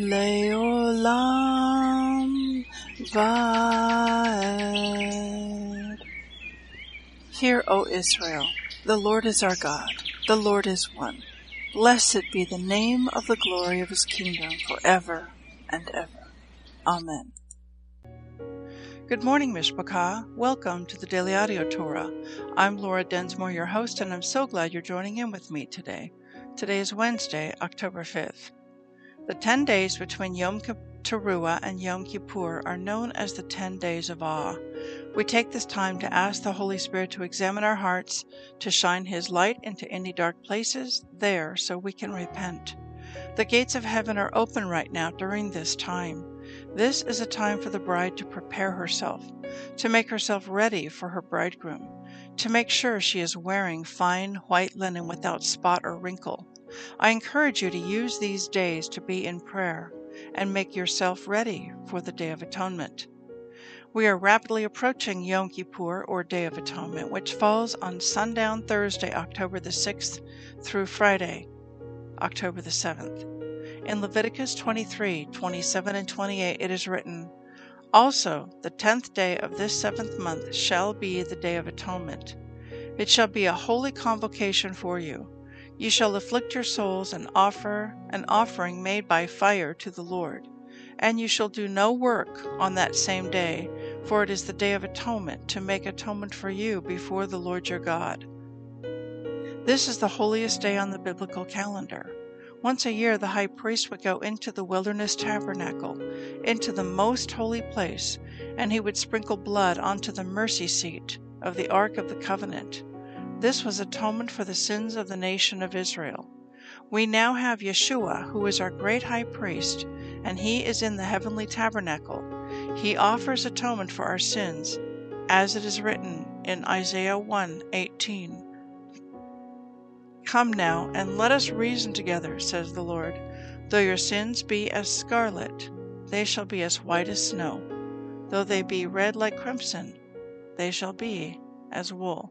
Leolam Vaed Hear, O Israel, the Lord is our God, the Lord is one. Blessed be the name of the glory of his kingdom forever and ever. Amen. Good morning, Mishpachah. Welcome to the Daily Audio Torah. I'm Laura Densmore, your host, and I'm so glad you're joining in with me today. Today is Wednesday, October 5th. The 10 days between Yom Teruah and Yom Kippur are known as the 10 days of awe. We take this time to ask the Holy Spirit to examine our hearts, to shine His light into any dark places there so we can repent. The gates of heaven are open right now during this time. This is a time for the bride to prepare herself, to make herself ready for her bridegroom, to make sure she is wearing fine white linen without spot or wrinkle. I encourage you to use these days to be in prayer and make yourself ready for the Day of Atonement. We are rapidly approaching Yom Kippur or Day of Atonement, which falls on sundown Thursday, October the 6th through Friday, October the 7th. In Leviticus 23 27 and 28, it is written, Also, the tenth day of this seventh month shall be the Day of Atonement. It shall be a holy convocation for you. You shall afflict your souls and offer an offering made by fire to the Lord. And you shall do no work on that same day, for it is the Day of Atonement, to make atonement for you before the Lord your God. This is the holiest day on the biblical calendar. Once a year, the high priest would go into the wilderness tabernacle, into the most holy place, and he would sprinkle blood onto the mercy seat of the Ark of the Covenant. This was atonement for the sins of the nation of Israel. We now have Yeshua, who is our great high priest, and he is in the heavenly tabernacle. He offers atonement for our sins, as it is written in Isaiah 1:18. Come now, and let us reason together, says the Lord. Though your sins be as scarlet, they shall be as white as snow. Though they be red like crimson, they shall be as wool.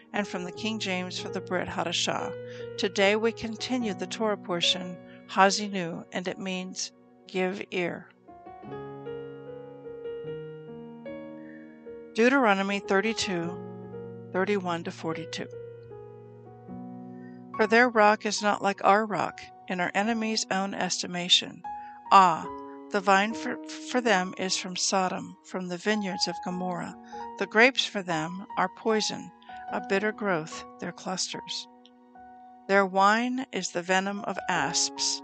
and from the King James for the Brit Hadashah. Today we continue the Torah portion, Haazinu, and it means give ear. Deuteronomy 32, 31 to 42. For their rock is not like our rock, in our enemies' own estimation. Ah, the vine for, for them is from Sodom, from the vineyards of Gomorrah. The grapes for them are poison a bitter growth their clusters. Their wine is the venom of asps,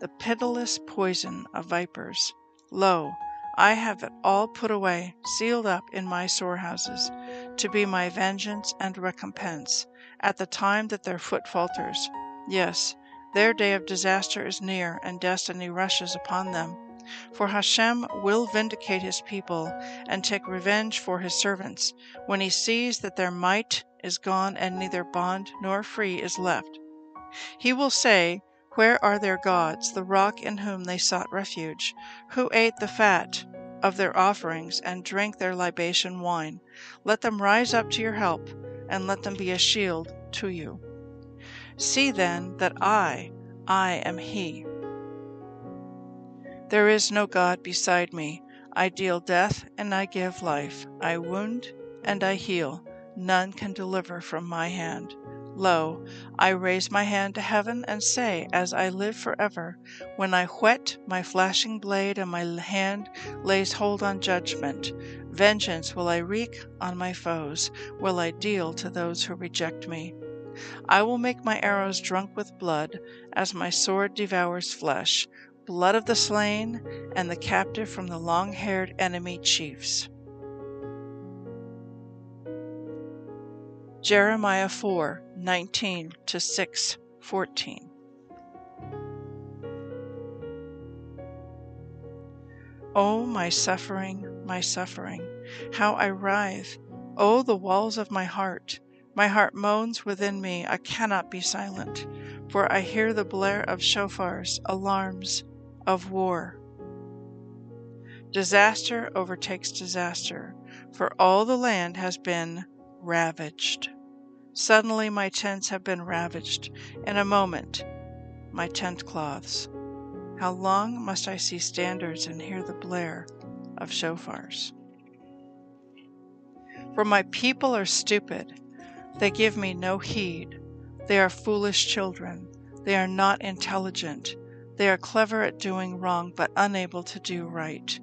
the pitiless poison of vipers. Lo, I have it all put away, sealed up in my storehouses, to be my vengeance and recompense, at the time that their foot falters. Yes, their day of disaster is near, and destiny rushes upon them. For Hashem will vindicate his people and take revenge for his servants when he sees that their might is gone and neither bond nor free is left. He will say, Where are their gods, the rock in whom they sought refuge, who ate the fat of their offerings and drank their libation wine? Let them rise up to your help, and let them be a shield to you. See then that I, I am He. There is no God beside me. I deal death and I give life. I wound and I heal. None can deliver from my hand. Lo, I raise my hand to heaven and say, as I live forever, when I whet my flashing blade and my hand lays hold on judgment, vengeance will I wreak on my foes, will I deal to those who reject me. I will make my arrows drunk with blood, as my sword devours flesh, blood of the slain and the captive from the long haired enemy chiefs. Jeremiah 4 19 to 6 14. Oh, my suffering, my suffering, how I writhe! Oh, the walls of my heart! My heart moans within me, I cannot be silent, for I hear the blare of shofars, alarms of war. Disaster overtakes disaster, for all the land has been ravaged. Suddenly my tents have been ravaged. In a moment, my tent cloths. How long must I see standards and hear the blare of shofars? For my people are stupid. They give me no heed. They are foolish children. They are not intelligent. They are clever at doing wrong, but unable to do right.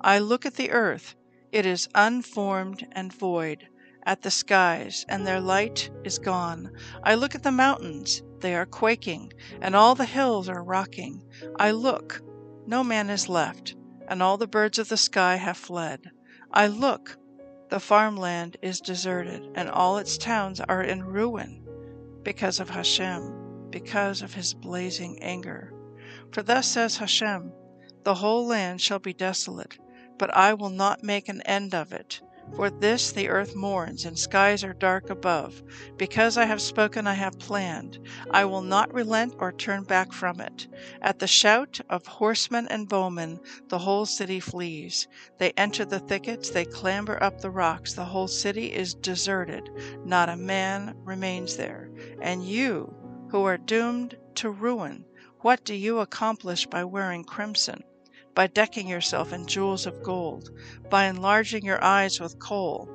I look at the earth. It is unformed and void at the skies, and their light is gone. I look at the mountains, they are quaking, and all the hills are rocking. I look, no man is left, and all the birds of the sky have fled. I look, the farmland is deserted, and all its towns are in ruin, because of Hashem, because of his blazing anger. For thus says Hashem, The whole land shall be desolate, but I will not make an end of it. For this the earth mourns, and skies are dark above. Because I have spoken, I have planned. I will not relent or turn back from it. At the shout of horsemen and bowmen, the whole city flees. They enter the thickets, they clamber up the rocks. The whole city is deserted, not a man remains there. And you, who are doomed to ruin, what do you accomplish by wearing crimson? by decking yourself in jewels of gold, by enlarging your eyes with kohl.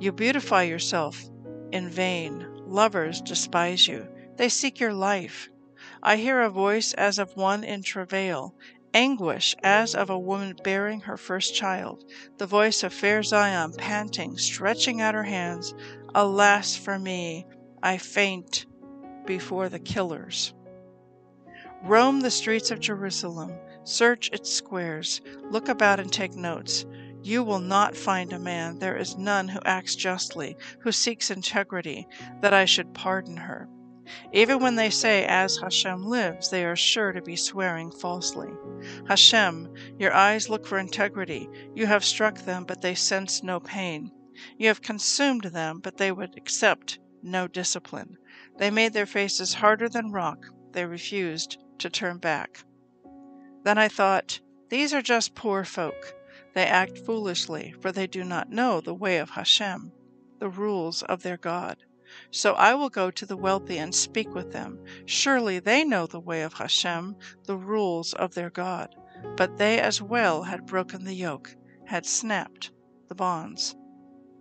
You beautify yourself in vain. Lovers despise you, they seek your life. I hear a voice as of one in travail, anguish as of a woman bearing her first child, the voice of fair Zion panting, stretching out her hands. Alas for me, I faint before the killers. Roam the streets of Jerusalem. Search its squares, look about and take notes. You will not find a man, there is none who acts justly, who seeks integrity, that I should pardon her. Even when they say, As Hashem lives, they are sure to be swearing falsely. Hashem, your eyes look for integrity. You have struck them, but they sense no pain. You have consumed them, but they would accept no discipline. They made their faces harder than rock. They refused to turn back. Then I thought, These are just poor folk. They act foolishly, for they do not know the way of Hashem, the rules of their God. So I will go to the wealthy and speak with them. Surely they know the way of Hashem, the rules of their God. But they as well had broken the yoke, had snapped the bonds.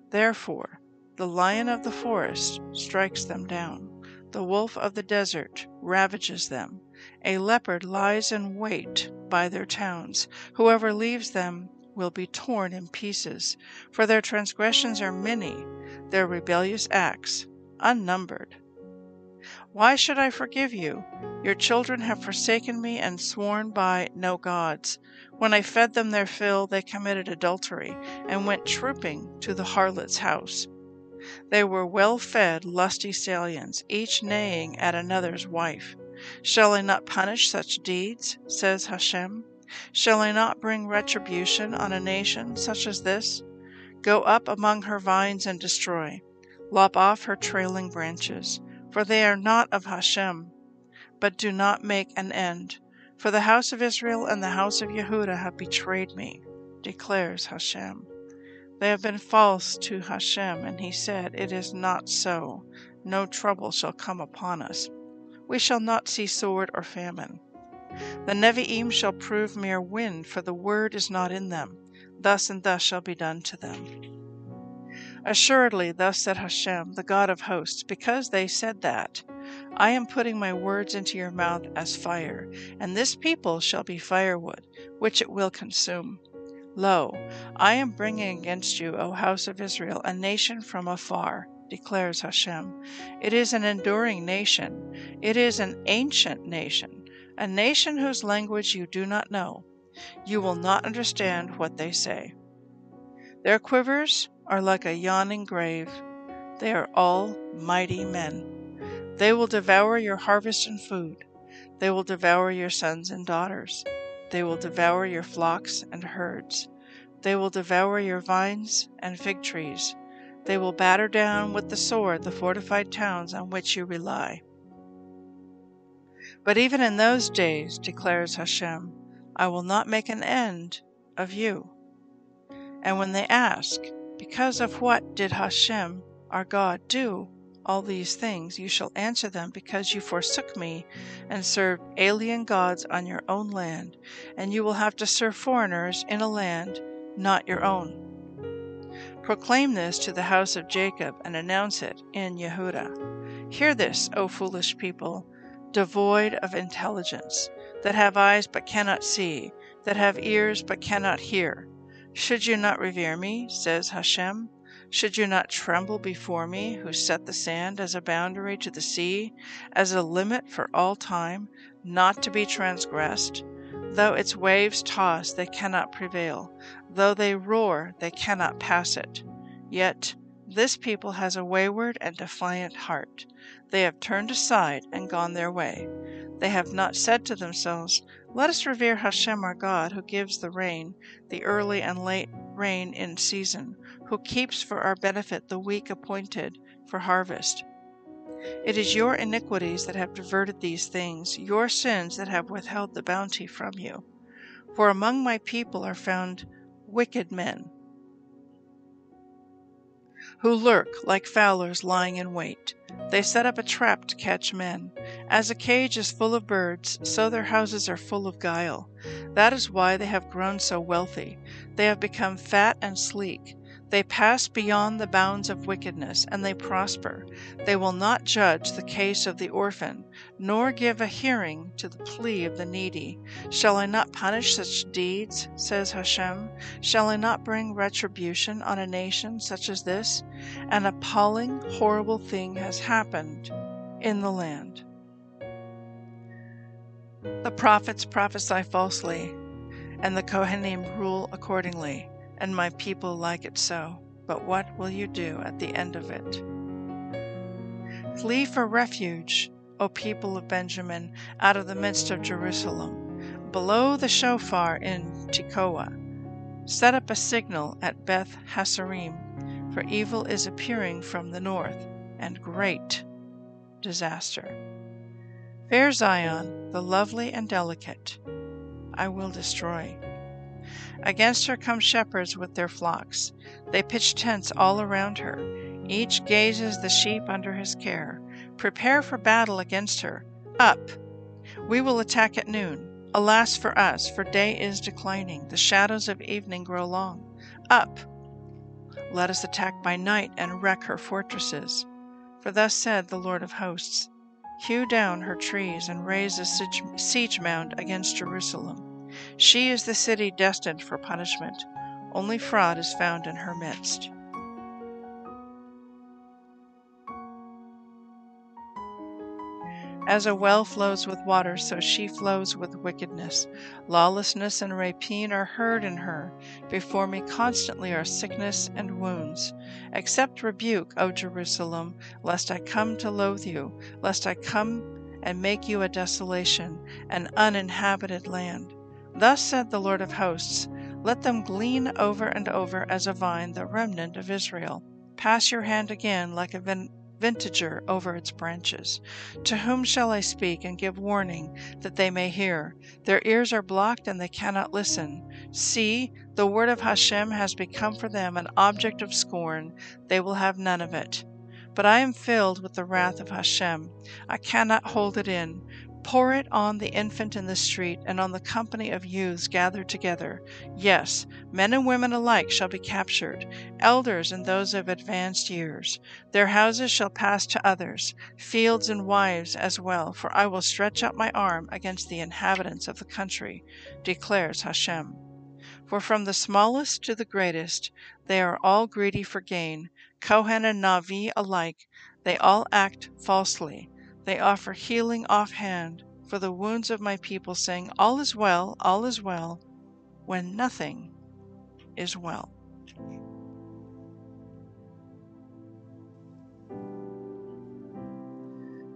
Therefore, the lion of the forest strikes them down. The wolf of the desert ravages them. A leopard lies in wait by their towns. Whoever leaves them will be torn in pieces, for their transgressions are many, their rebellious acts unnumbered. Why should I forgive you? Your children have forsaken me and sworn by no gods. When I fed them their fill, they committed adultery and went trooping to the harlot's house. They were well fed, lusty stallions, each neighing at another's wife. Shall I not punish such deeds? says Hashem. Shall I not bring retribution on a nation such as this? Go up among her vines and destroy. Lop off her trailing branches, for they are not of Hashem. But do not make an end, for the house of Israel and the house of Yehuda have betrayed me, declares Hashem. They have been false to Hashem, and he said, It is not so. No trouble shall come upon us we shall not see sword or famine. The Nevi'im shall prove mere wind, for the word is not in them. Thus and thus shall be done to them. Assuredly, thus said Hashem, the God of hosts, because they said that, I am putting my words into your mouth as fire, and this people shall be firewood, which it will consume. Lo, I am bringing against you, O house of Israel, a nation from afar, declares Hashem. It is an enduring nation. It is an ancient nation, a nation whose language you do not know. You will not understand what they say. Their quivers are like a yawning grave. They are all mighty men. They will devour your harvest and food. They will devour your sons and daughters. They will devour your flocks and herds. They will devour your vines and fig trees. They will batter down with the sword the fortified towns on which you rely. But even in those days, declares Hashem, I will not make an end of you. And when they ask, Because of what did Hashem, our God, do all these things, you shall answer them, Because you forsook me and served alien gods on your own land, and you will have to serve foreigners in a land not your own. Proclaim this to the house of Jacob and announce it in Yehuda. Hear this, O foolish people, devoid of intelligence, that have eyes but cannot see, that have ears but cannot hear. Should you not revere me, says Hashem? Should you not tremble before me, who set the sand as a boundary to the sea, as a limit for all time, not to be transgressed? Though its waves toss, they cannot prevail. Though they roar, they cannot pass it. Yet this people has a wayward and defiant heart. They have turned aside and gone their way. They have not said to themselves, Let us revere Hashem our God, who gives the rain, the early and late rain in season, who keeps for our benefit the week appointed for harvest. It is your iniquities that have diverted these things, your sins that have withheld the bounty from you. For among my people are found wicked men who lurk like fowlers lying in wait. They set up a trap to catch men. As a cage is full of birds, so their houses are full of guile. That is why they have grown so wealthy. They have become fat and sleek. They pass beyond the bounds of wickedness, and they prosper. They will not judge the case of the orphan, nor give a hearing to the plea of the needy. Shall I not punish such deeds, says Hashem? Shall I not bring retribution on a nation such as this? An appalling, horrible thing has happened in the land. The prophets prophesy falsely, and the Kohanim rule accordingly and my people like it so. But what will you do at the end of it? Flee for refuge, O people of Benjamin, out of the midst of Jerusalem. Below the shofar in Tekoa, set up a signal at Beth Hasarim, for evil is appearing from the north, and great disaster. Fair Zion, the lovely and delicate, I will destroy. Against her come shepherds with their flocks. They pitch tents all around her. Each gazes the sheep under his care. Prepare for battle against her. Up! We will attack at noon. Alas for us, for day is declining. The shadows of evening grow long. Up! Let us attack by night and wreck her fortresses. For thus said the Lord of hosts Hew down her trees and raise a siege mound against Jerusalem. She is the city destined for punishment. Only fraud is found in her midst. As a well flows with water, so she flows with wickedness. Lawlessness and rapine are heard in her. Before me constantly are sickness and wounds. Accept rebuke, O Jerusalem, lest I come to loathe you, lest I come and make you a desolation, an uninhabited land. Thus said the Lord of hosts Let them glean over and over as a vine the remnant of Israel. Pass your hand again like a vin- vintager over its branches. To whom shall I speak and give warning that they may hear? Their ears are blocked and they cannot listen. See, the word of Hashem has become for them an object of scorn. They will have none of it. But I am filled with the wrath of Hashem. I cannot hold it in. Pour it on the infant in the street, and on the company of youths gathered together. Yes, men and women alike shall be captured, elders and those of advanced years. Their houses shall pass to others, fields and wives as well, for I will stretch out my arm against the inhabitants of the country, declares Hashem. For from the smallest to the greatest, they are all greedy for gain, Kohen and Navi alike, they all act falsely. They offer healing offhand for the wounds of my people, saying, All is well, all is well, when nothing is well.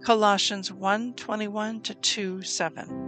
Colossians 1 21 to 2 7.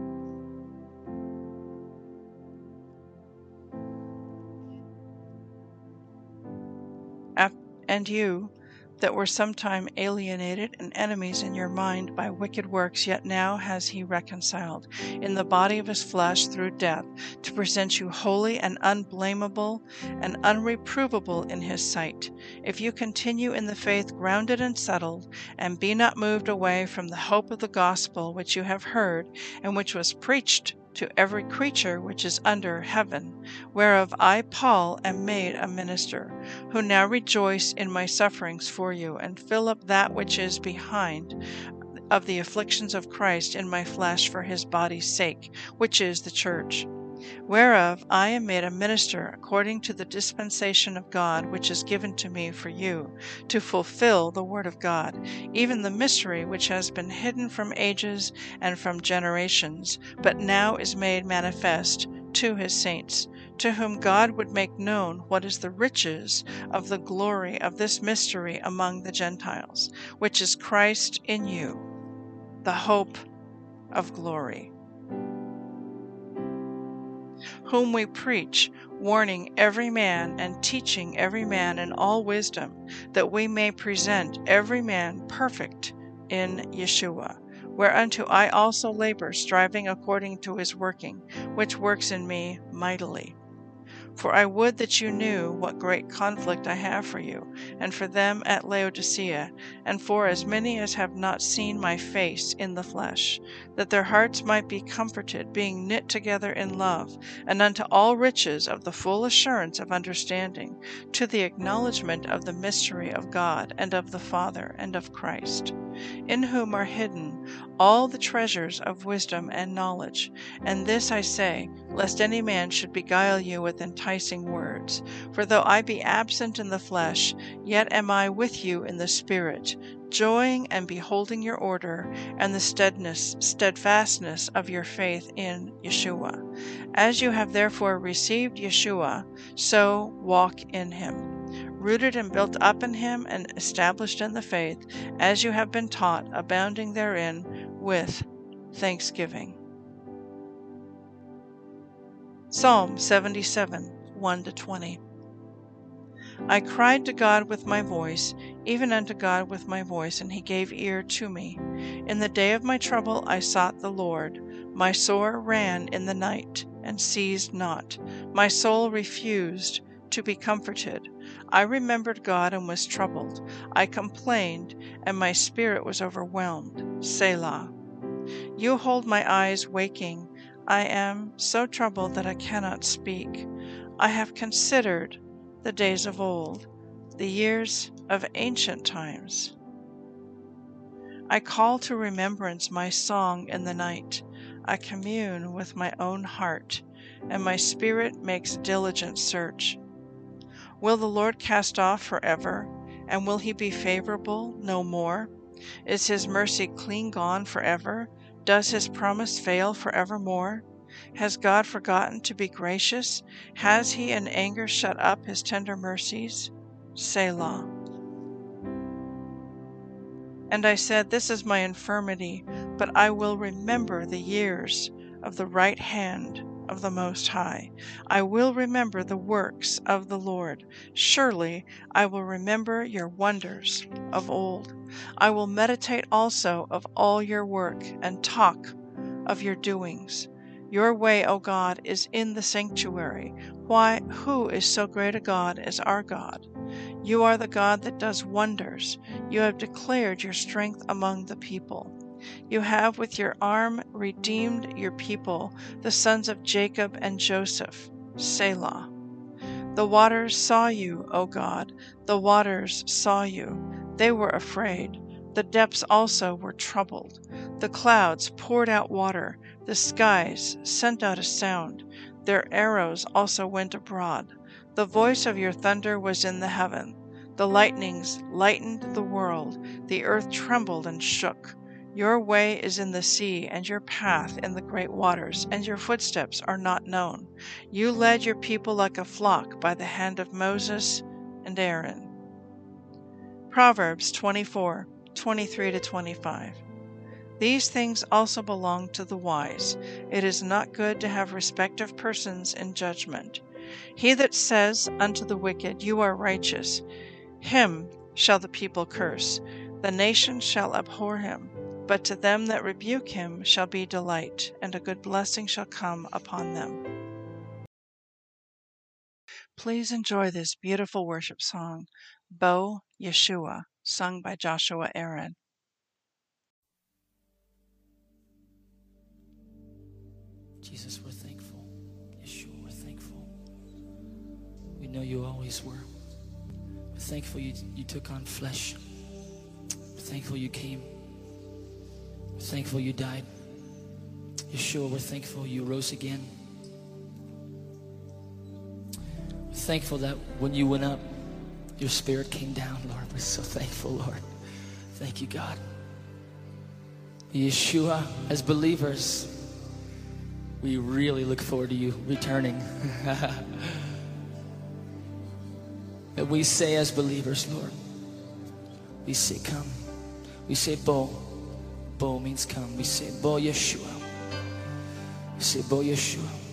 And you, that were sometime alienated and enemies in your mind by wicked works, yet now has he reconciled in the body of his flesh through death, to present you holy and unblameable and unreprovable in his sight. If you continue in the faith grounded and settled, and be not moved away from the hope of the gospel which you have heard, and which was preached to every creature which is under heaven, whereof I, Paul, am made a minister, who now rejoice in my sufferings for you, and fill up that which is behind of the afflictions of Christ in my flesh for his body's sake, which is the church whereof I am made a minister according to the dispensation of God which is given to me for you, to fulfill the word of God, even the mystery which has been hidden from ages and from generations, but now is made manifest to his saints, to whom God would make known what is the riches of the glory of this mystery among the Gentiles, which is Christ in you, the hope of glory whom we preach, warning every man and teaching every man in all wisdom, that we may present every man perfect in Yeshua. Whereunto I also labor, striving according to his working, which works in me mightily. For I would that you knew what great conflict I have for you, and for them at Laodicea, and for as many as have not seen my face in the flesh, that their hearts might be comforted, being knit together in love, and unto all riches of the full assurance of understanding, to the acknowledgement of the mystery of God, and of the Father, and of Christ, in whom are hidden all the treasures of wisdom and knowledge. And this I say, lest any man should beguile you with enticing words. For though I be absent in the flesh, yet am I with you in the Spirit, joying and beholding your order and the steadiness, steadfastness of your faith in Yeshua. As you have therefore received Yeshua, so walk in him rooted and built up in him and established in the faith, as you have been taught, abounding therein with thanksgiving. Psalm 77 1 20. I cried to God with my voice, even unto God with my voice, and he gave ear to me. In the day of my trouble I sought the Lord. My sore ran in the night, and ceased not. My soul refused to be comforted. I remembered God and was troubled. I complained, and my spirit was overwhelmed. Selah. You hold my eyes waking. I am so troubled that I cannot speak. I have considered the days of old, the years of ancient times. I call to remembrance my song in the night. I commune with my own heart, and my spirit makes diligent search. Will the Lord cast off forever, and will he be favorable no more? Is his mercy clean gone forever? Does his promise fail forevermore? Has God forgotten to be gracious? Has he in anger shut up his tender mercies? Selah. And I said, This is my infirmity, but I will remember the years of the right hand of the Most High. I will remember the works of the Lord. Surely I will remember your wonders of old. I will meditate also of all your work and talk of your doings. Your way, O God, is in the sanctuary. Why, who is so great a God as our God? You are the God that does wonders. You have declared your strength among the people. You have with your arm redeemed your people, the sons of Jacob and Joseph. Selah. The waters saw you, O God, the waters saw you. They were afraid. The depths also were troubled. The clouds poured out water. The skies sent out a sound. Their arrows also went abroad. The voice of your thunder was in the heaven. The lightnings lightened the world. The earth trembled and shook. Your way is in the sea, and your path in the great waters, and your footsteps are not known. You led your people like a flock by the hand of Moses and Aaron. Proverbs 24 23 to 25. These things also belong to the wise. It is not good to have respect of persons in judgment. He that says unto the wicked, You are righteous, him shall the people curse, the nation shall abhor him. But to them that rebuke him shall be delight, and a good blessing shall come upon them. Please enjoy this beautiful worship song, Bo Yeshua, sung by Joshua Aaron. Jesus, we're thankful. Yeshua, we're thankful. We know you always were. We're thankful you, you took on flesh. We're thankful you came. Thankful you died. Yeshua, we're thankful you rose again. We're thankful that when you went up, your spirit came down, Lord. We're so thankful, Lord. Thank you, God. Yeshua, as believers, we really look forward to you returning. that we say as believers, Lord, we say, Come. We say, Bo. Bo means come. We say, Bo Yeshua. We say, Bo Yeshua.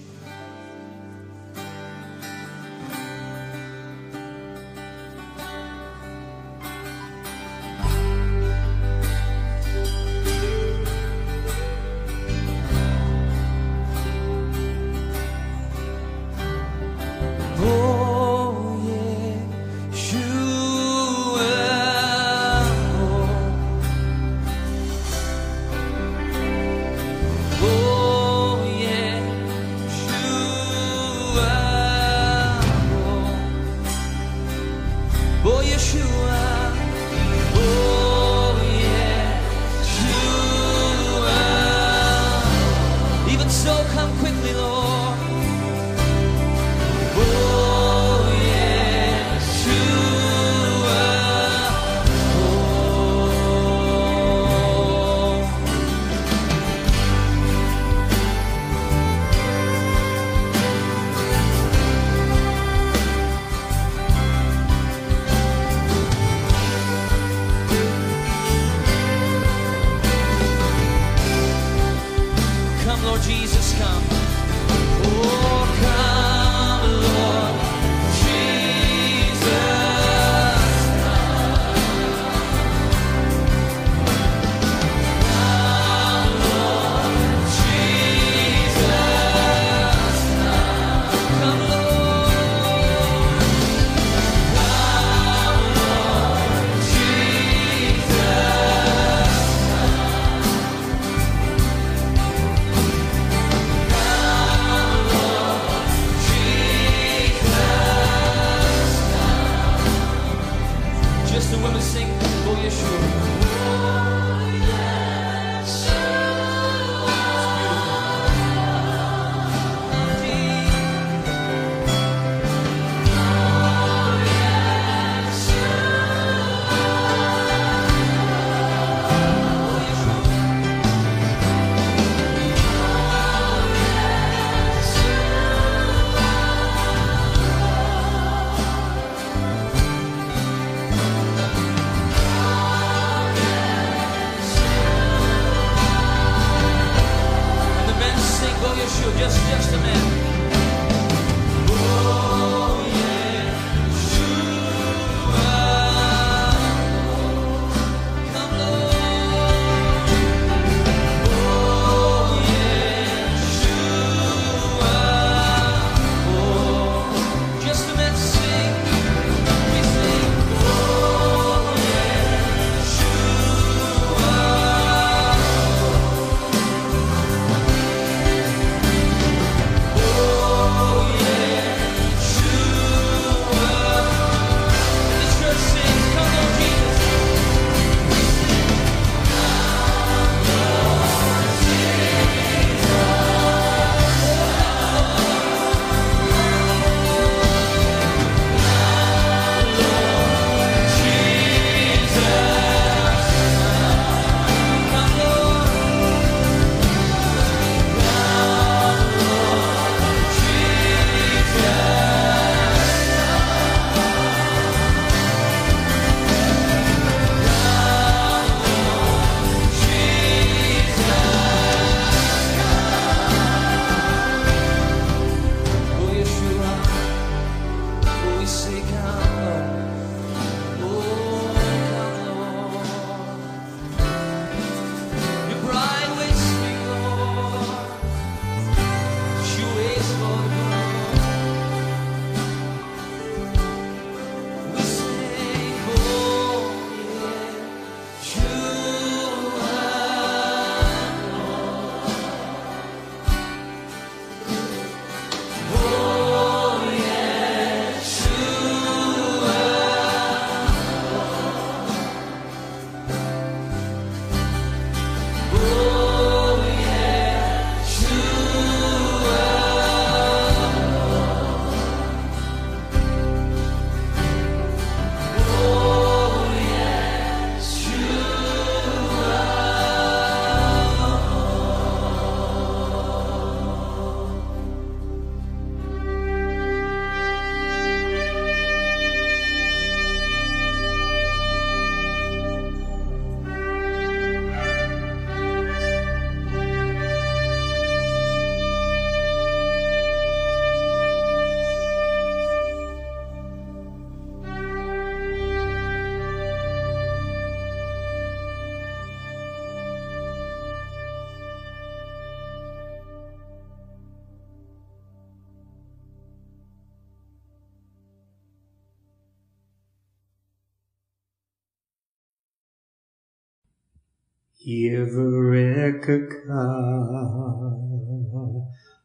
Yevrekka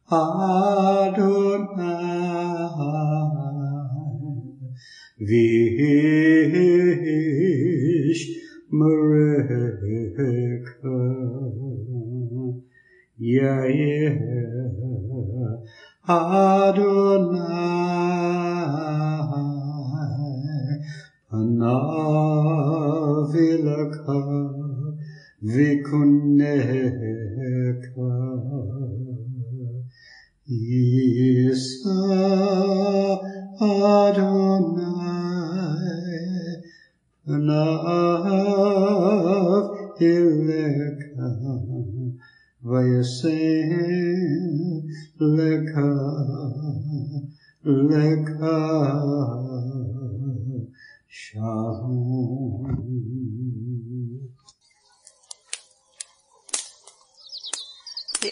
Adonai Vish Mareka Yair Adonai Panavilaka Vikuneka Isa Adonai Panav Ileka Vayasem Leka Leka